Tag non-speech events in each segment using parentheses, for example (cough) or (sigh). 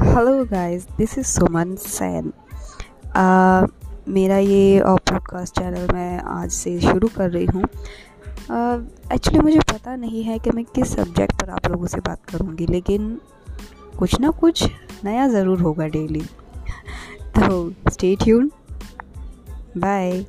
Hello guys this is Suman Sain uh, मेरा ये podcast channel मैं आज से शुरू कर रही हूँ। एक्चुअली uh, मुझे पता नहीं है कि मैं किस सब्जेक्ट पर आप लोगों से बात करूँगी लेकिन कुछ ना कुछ नया ज़रूर होगा डेली (laughs) तो स्टे ट्यून बाय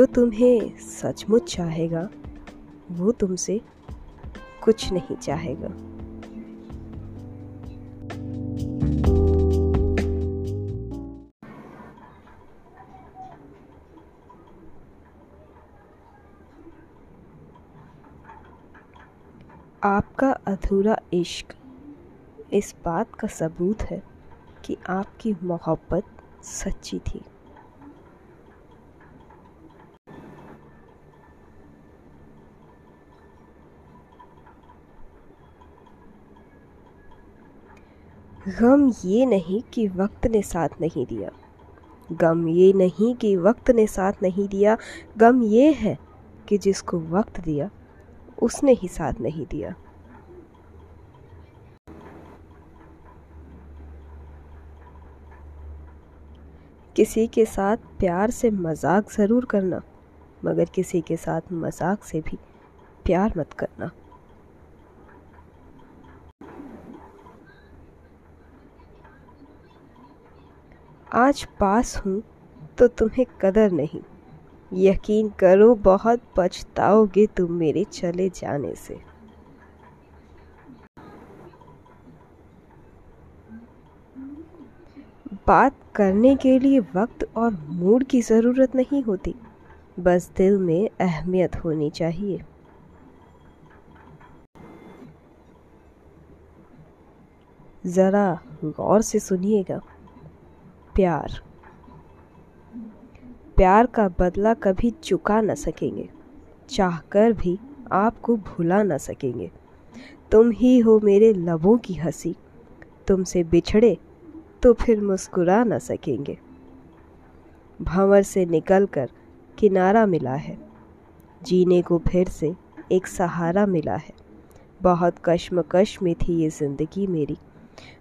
जो तुम्हें सचमुच चाहेगा, वो तुमसे कुछ नहीं चाहेगा। आपका अधूरा इश्क इस बात का सबूत है कि आपकी मोहब्बत सच्ची थी। गम ये नहीं कि वक्त ने साथ नहीं दिया। गम ये नहीं कि वक्त ने साथ नहीं दिया। गम ये है कि जिसको वक्त दिया, उसने ही साथ नहीं दिया। किसी के साथ प्यार से मज़ाक ज़रूर करना, मगर किसी के साथ मज़ाक से भी प्यार मत करना। आज पास हूँ तो तुम्हें कदर नहीं। यकीन करो, बहुत पछताओगे तुम मेरे चले जाने से। बात करने के लिए वक्त और मूड की ज़रूरत नहीं होती। बस दिल में अहमियत होनी चाहिए। ज़रा गौर से सुनिएगा। प्यार। प्यार का बदला कभी चुका न सकेंगे, चाहकर भी आपको भुला न सकेंगे। तुम ही हो मेरे लबों की हँसी, तुमसे बिछड़े तो फिर मुस्कुरा न सकेंगे। भंवर से निकलकर किनारा मिला है, जीने को फिर से एक सहारा मिला है। बहुत कश्मकश में थी ये ज़िंदगी मेरी।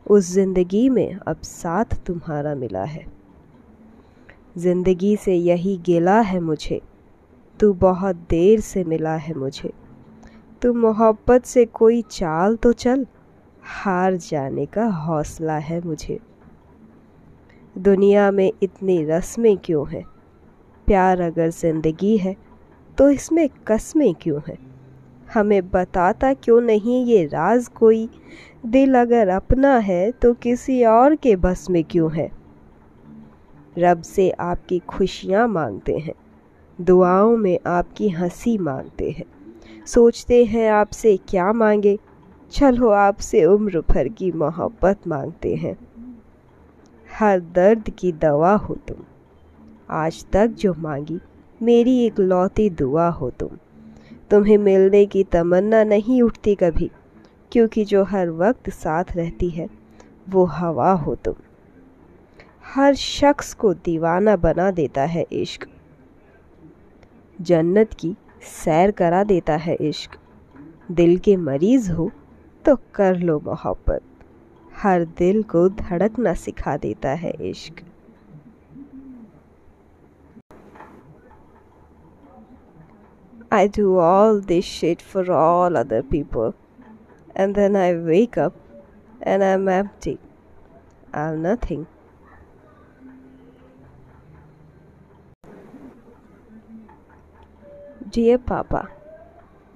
उस ज़िंदगी में अब साथ तुम्हारा मिला है। ज़िंदगी से यही गिला है मुझे। तू बहुत देर से मिला है मुझे। तू मोहब्बत से कोई चाल तो चल, हार जाने का हौसला है मुझे। दुनिया में इतनी रस्में क्यों हैं? प्यार अगर ज़िंदगी है तो इसमें कस्में क्यों हैं? हमें बताता क्यों नहीं ये राज कोई? दिल अगर अपना है तो किसी और के बस में क्यों है? रब से आपकी खुशियाँ मांगते हैं, दुआओं में आपकी हँसी मांगते हैं। सोचते हैं आपसे क्या मांगे? चलो आपसे उम्र भर की मोहब्बत मांगते हैं। हर दर्द की दवा हो तुम। आज तक जो मांगी, मेरी एक लौती दुआ हो तुम। तुम्हें मिलने की तमन्ना नहीं उठती कभी। क्योंकि जो हर वक्त साथ रहती है, वो हवा हो तुम। हर शख्स को दीवाना बना देता है इश्क। जन्नत की सैर करा देता है इश्क। दिल के मरीज़ हो तो कर लो मोहब्बत। हर दिल को धड़कना सिखा देता है इश्क। I do all this shit for all other people. And then I wake up and I'm empty. I'm nothing. Dear Papa,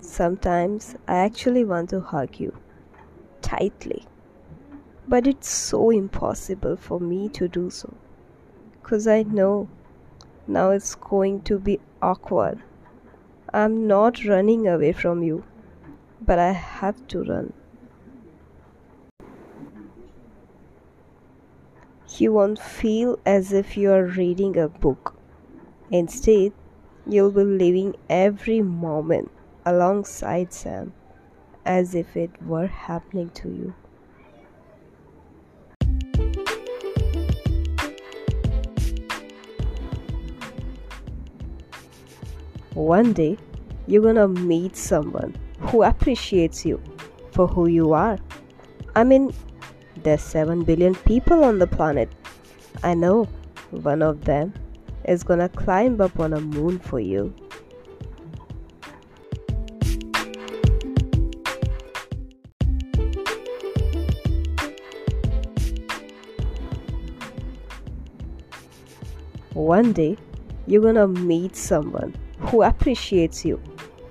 sometimes I actually want to hug you tightly. But it's so impossible for me to do so. Because I know now it's going to be awkward I'm not running away from you, but I have to run. You won't feel as if you are reading a book. Instead, you'll be living every moment alongside Sam as if it were happening to you. One day, you're gonna meet someone who appreciates you for who you are. I mean, there's 7 billion people on the planet. I know one of them is gonna climb up on a moon for you. One day, you're gonna meet someone who appreciates you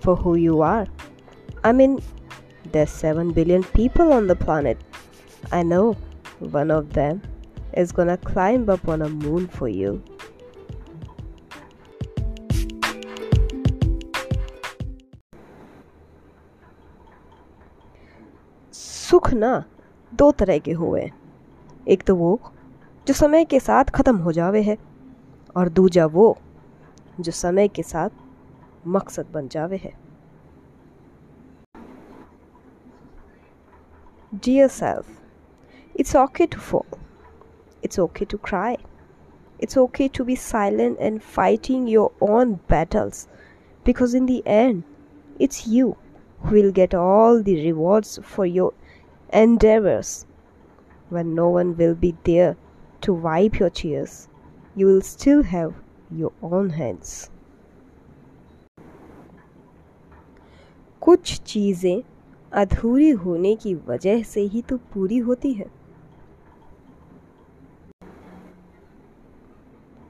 for who you are. I mean, there's 7 billion people on the planet. I know one of them is gonna climb up on a moon for you. सुख ना दो तरह के हुए एक तो वो जो समय के साथ ख़त्म हो जावे है और दूजा वो जो समय के साथ मकसद बन जावे है Dear self, it's okay to fall. It's okay to cry. It's okay to be silent and fighting your own battles because in the end, it's you who will get all the rewards for your endeavors. When no one will be there to wipe your tears, you will still have your own hands. कुछ चीज़ें अधूरी होने की वजह से ही तो पूरी होती है।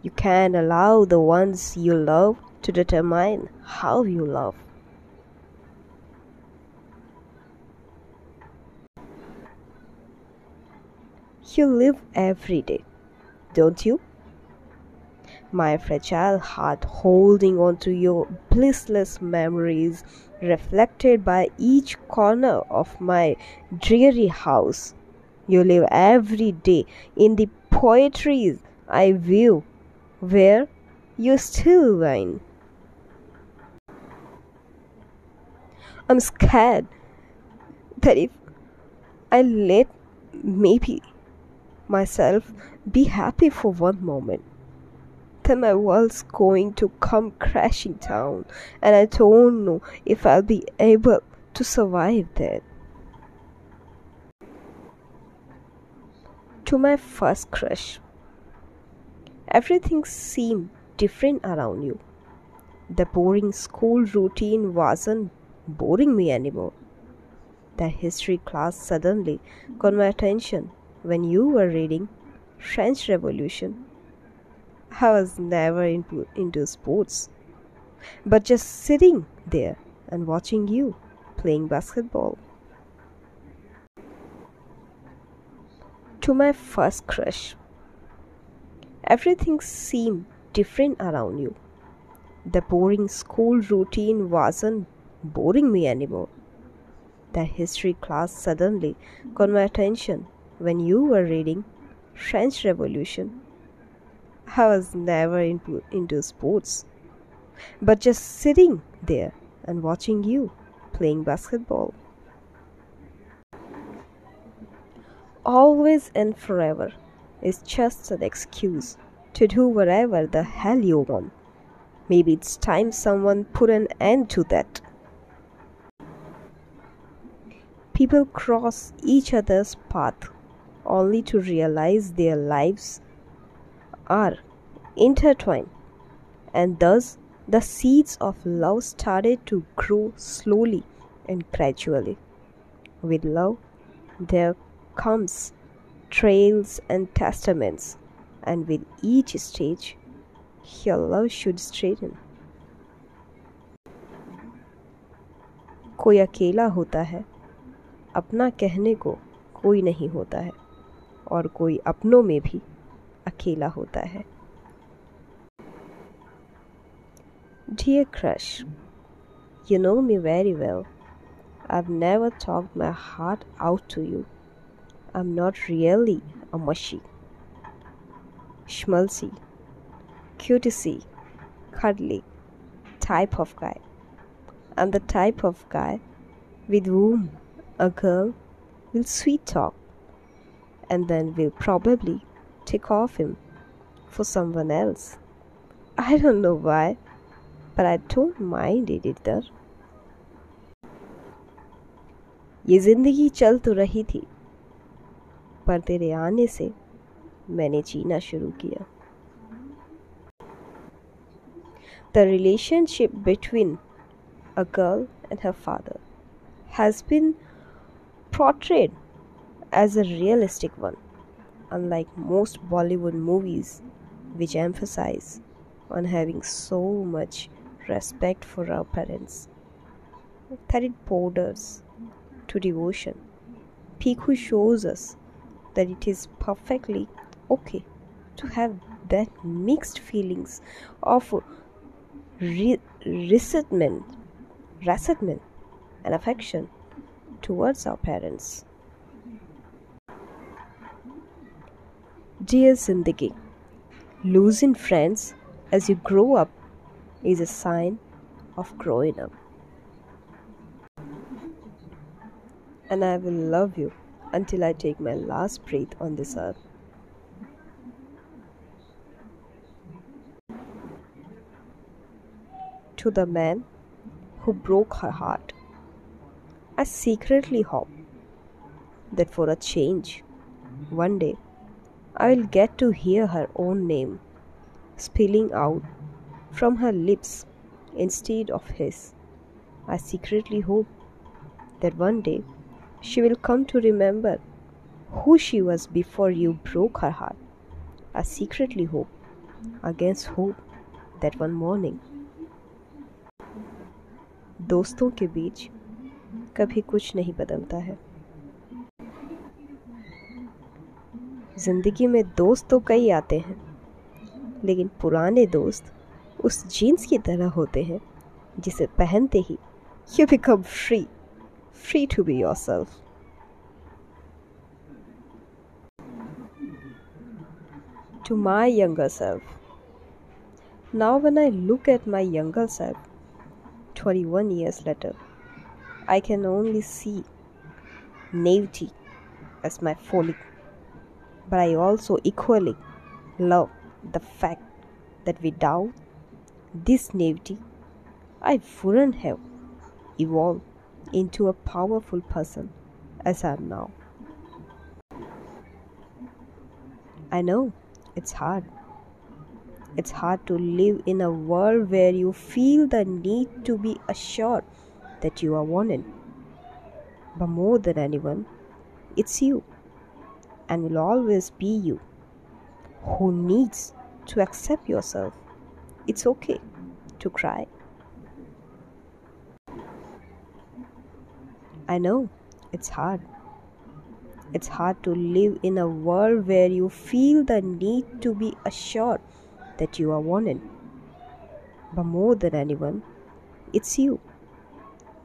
You can allow the once you love to determine how you love you live every day don't you My fragile heart holding on to your blissless memories, reflected by each corner of my dreary house. You live every day in the poetries I view, where you still whine. I'm scared that if I let maybe myself be happy for one moment, my world's going to come crashing down, and I don't know if I'll be able to survive that. To my first crush, everything seemed different around you. The boring school routine wasn't boring me anymore. The history class suddenly got my attention when you were reading French Revolution. I was never into, into sports, but just sitting there and watching you playing basketball. To my first crush, everything seemed different around you. The boring school routine wasn't boring me anymore. The history class suddenly caught my attention when you were reading French Revolution. I was never into, into sports, but just sitting there and watching you playing basketball. Always and forever is just an excuse to do whatever the hell you want. Maybe it's time someone put an end to that. People cross each other's path only to realize their lives are intertwined, and thus the seeds of love started to grow slowly and gradually. With love, there comes trails and testaments, and with each stage, your love should straighten. कोई अकेला होता है अपना कहने को कोई नहीं होता है और कोई अपनों में भी अकेला होता है Dear crush, you know me very well. I've never talked my heart out to you. I'm not really a mushy, schmaltzy, cutesy, cuddly type of guy. I'm the type of guy with whom a girl will sweet talk and then will probably take off him for someone else. I don't know why, but I don't mind it either. ये जिंदगी चल तो रही थी पर तेरे आने से मैंने जीना शुरू किया The relationship between a girl and her father has been portrayed as a realistic one, unlike most Bollywood movies which emphasize on having so much respect for our parents that it borders to devotion. Piku shows us that it is perfectly okay to have that mixed feelings of re- resentment, resentment and affection towards our parents. Dear Zindagi, losing friends as you grow up is a sign of growing up. And I will love you until I take my last breath on this earth. To the man who broke her heart, I secretly hope that for a change, one day I will get to hear her own name spilling out from her lips instead of his. I secretly hope that one day she will come to remember who she was before you broke her heart. I secretly hope, against hope, that one morning. दोस्तों के बीच कभी कुछ नहीं बदलता है ज़िंदगी में दोस्त तो कई आते हैं, लेकिन पुराने दोस्त उस जीन्स की तरह होते हैं, जिसे पहनते ही you become free free to be yourself to my younger self now when I look at my younger self twenty one years later I can only see naivety as my frolic But I also equally love the fact that without this naivety, I wouldn't have evolved into a powerful person as I am now. I know it's hard. It's hard to live in a world where you feel the need to be assured that you are wanted. But more than anyone, it's you and will always be you who needs to accept yourself. It's okay to cry. I know it's hard. It's hard to live in a world where you feel the need to be assured that you are wanted. But more than anyone, it's you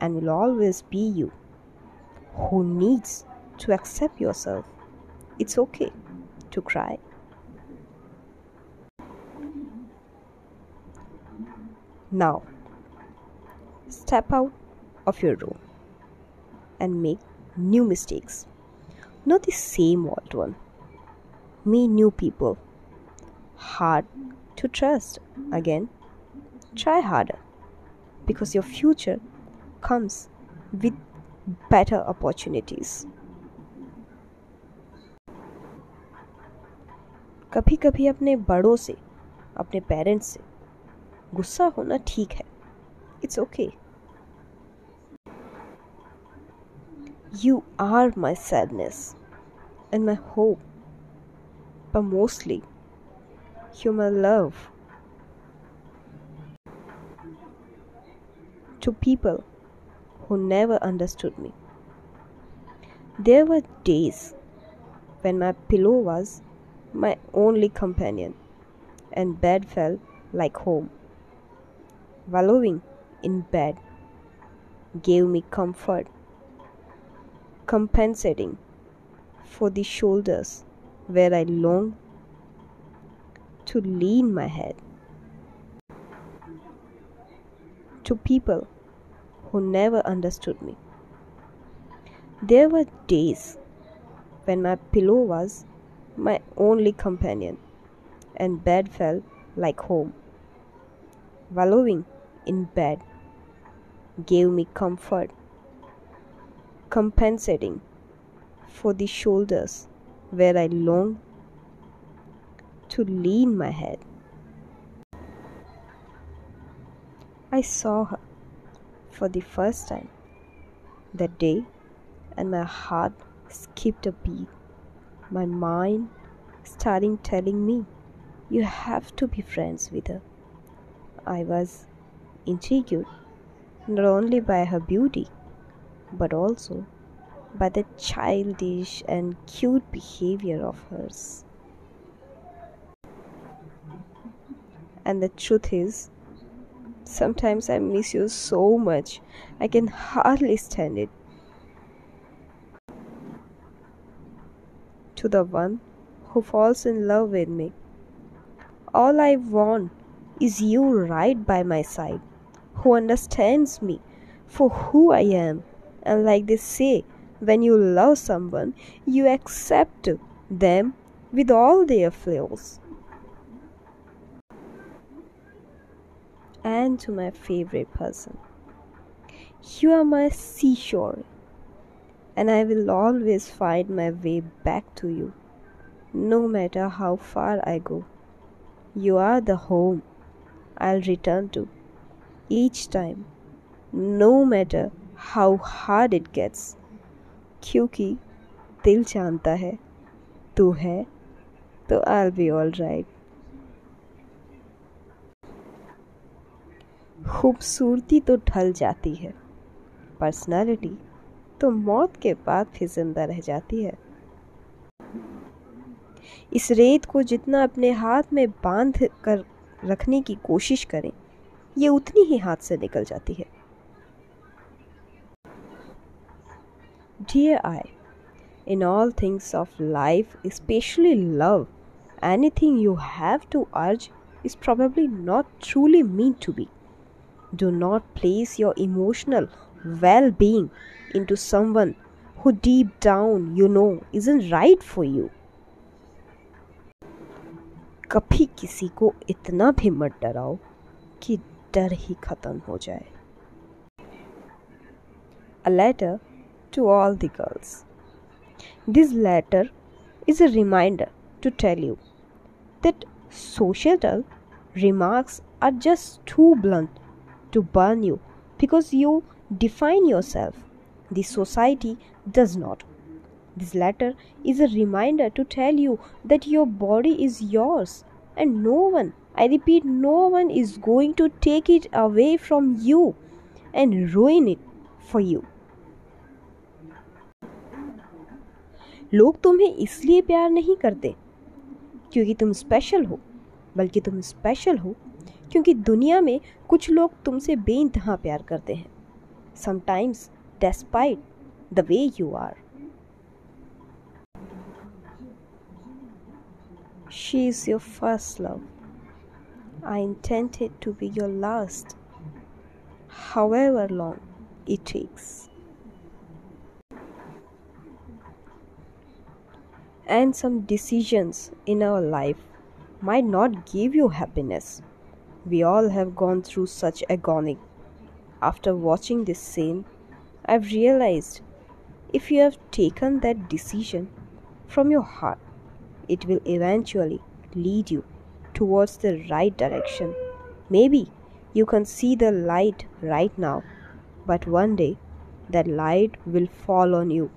and will always be you who needs to accept yourself. It's okay to cry. Now, step out of your room and make new mistakes. Not the same old one. Meet new people. Hard to trust. Again, try harder because your future comes with better opportunities. कभी कभी अपने बड़ों से अपने parents से गुस्सा होना ठीक है it's okay okay. You are my sadness and my hope, but mostly, you're my love. To people who never understood me, there were days when my pillow was my only companion and bed felt like home. Wallowing in bed gave me comfort compensating for the shoulders where I longed to lean my head. To people who never understood me. There were days when my pillow was my only companion and bed felt like home. Wallowing in bed gave me comfort, compensating for the shoulders where I longed to lean my head. I saw her for the first time that day, and my heart skipped a beat. My mind starting telling me, You have to be friends with her. I was intrigued not only by her beauty but also by the childish and cute behavior of hers. And the truth is, sometimes I miss you so much, I can hardly stand it. To the one who falls in love with me, all I want is you right by my side, who understands me for who I am. And like they say, when you love someone, you accept them with all their flaws. And to my favorite person, you are my seashore, and I will always find my way back to you, no matter how far I go. You are the home I'll return to each time, no matter how hard it gets. क्योंकि दिल जानता है तू है तो I'll be all right. खूबसूरती तो ढल जाती है पर्सनालिटी तो मौत के बाद फिर ज़िंदा रह जाती है। इस रेत को जितना अपने हाथ में बाँध कर रखने की कोशिश करें, ये उतनी ही हाथ से निकल जाती है। Dear I in all things of life specially love anything you have to urge is probably not truly mean to be do not place your emotional well being into someone who deep down you know isn't right for you. कभी किसी को इतना भी मत डराओ कि डर ही खत्म हो जाए A letter to all the girls. This letter is a reminder to tell you that societal remarks are just too blunt to burn you because you define yourself. The society does not. This letter is a reminder to tell you that your body is yours and no one, I repeat, no one is going to take it away from you and ruin it for you. लोग तुम्हें इसलिए प्यार नहीं करते क्योंकि तुम special हो बल्कि तुम स्पेशल हो क्योंकि दुनिया में कुछ लोग तुमसे बेइंतहा प्यार करते हैं sometimes despite the way you are. She is your first love. I intend it to be your last, however long it takes. And some decisions in our life might not give you happiness. We all have gone through such agonic. After watching this scene, I've realized if you have taken that decision from your heart, it will eventually lead you towards the right direction. Maybe you can see the light right now, but one day that light will fall on you,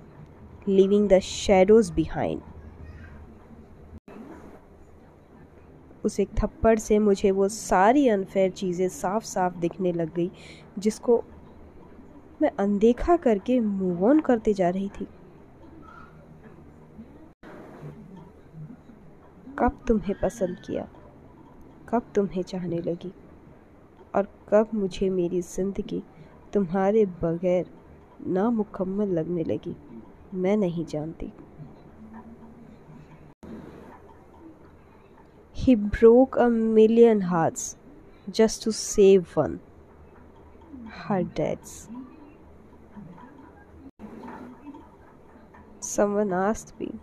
leaving the shadows behind. उस एक थप्पड़ से मुझे वो सारी unfair चीज़ें साफ़ साफ़ दिखने लग गई, जिसको मैं अनदेखा करके मूव ऑन करते जा रही थी। कब तुम्हें पसंद किया? कब तुम्हें चाहने लगी? और कब मुझे मेरी ज़िंदगी तुम्हारे बगैर नामुकम्मल लगने लगी? मैं नहीं जानती। He broke a million hearts just to save one. Her dad's. Someone asked me,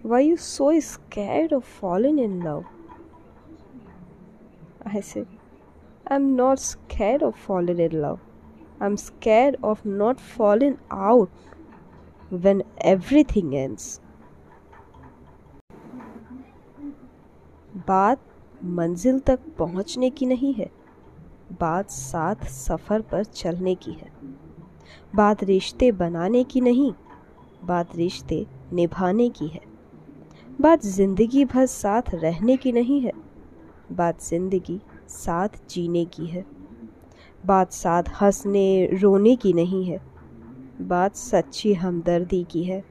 Why are you so scared of falling in love? I said, I'm not scared of falling in love. I'm scared of not falling out when everything ends. बात मंजिल तक पहुँचने की नहीं है, बात साथ सफ़र पर चलने की है। बात रिश्ते बनाने की नहीं, बात रिश्ते निभाने की है। बात ज़िंदगी भर साथ रहने की नहीं है, बात ज़िंदगी साथ जीने की है। बात साथ हंसने, रोने की नहीं है, बात सच्ची हमदर्दी की है।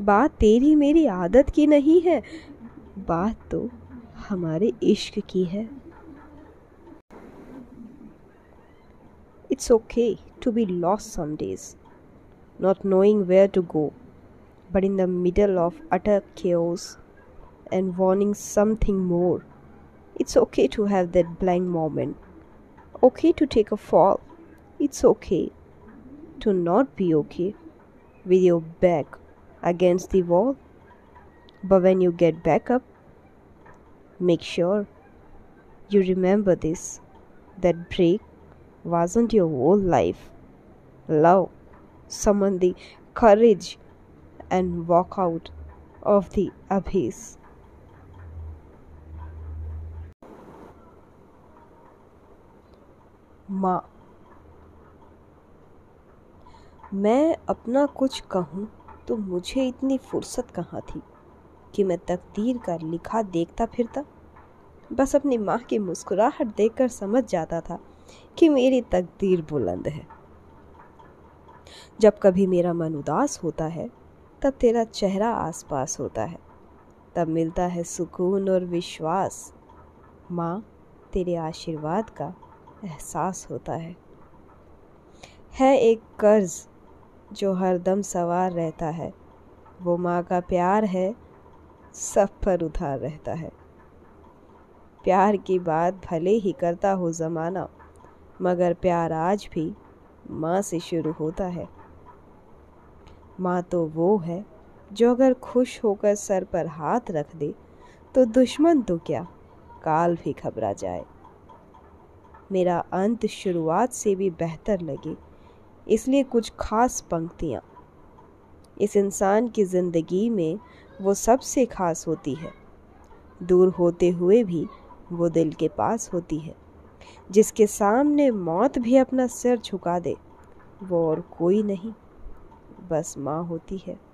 बात तेरी मेरी आदत की नहीं है, बात तो हमारे इश्क की है It's okay to be lost some days, not knowing where to go, but in the middle of utter chaos and wanting something more. It's okay to have that blank moment. Okay to take a fall. It's okay to not be okay with your back against the wall. But when you get back up, make sure you remember this that break wasn't your whole life. Love, summon the courage, and walk out of the abyss. माँ मैं अपना कुछ कहूँ तो मुझे इतनी फुर्सत कहाँ थी कि मैं तकदीर का लिखा देखता फिरता। बस अपनी माँ की मुस्कुराहट देखकर समझ जाता था कि मेरी तकदीर बुलंद है। जब कभी मेरा मन उदास होता है, तब तेरा चेहरा आसपास होता है। तब मिलता है सुकून और विश्वास। माँ, तेरे आशीर्वाद का एहसास होता है। है एक कर्ज जो हर दम सवार रहता है। वो माँ का प्यार है सब पर उधार रहता है। प्यार की बात भले ही करता हो ज़माना, मगर प्यार आज भी माँ से शुरू होता है। माँ तो वो है जो अगर खुश होकर सर पर हाथ रख दे तो दुश्मन तो क्या? काल भी घबरा जाए। मेरा अंत शुरुआत से भी बेहतर लगे, इसलिए कुछ खास पंक्तियाँ। इस इंसान की ज़िंदगी में वो सबसे खास होती है। दूर होते हुए भी वो दिल के पास होती है। जिसके सामने मौत भी अपना सिर झुका दे, वो और कोई नहीं, बस माँ होती है।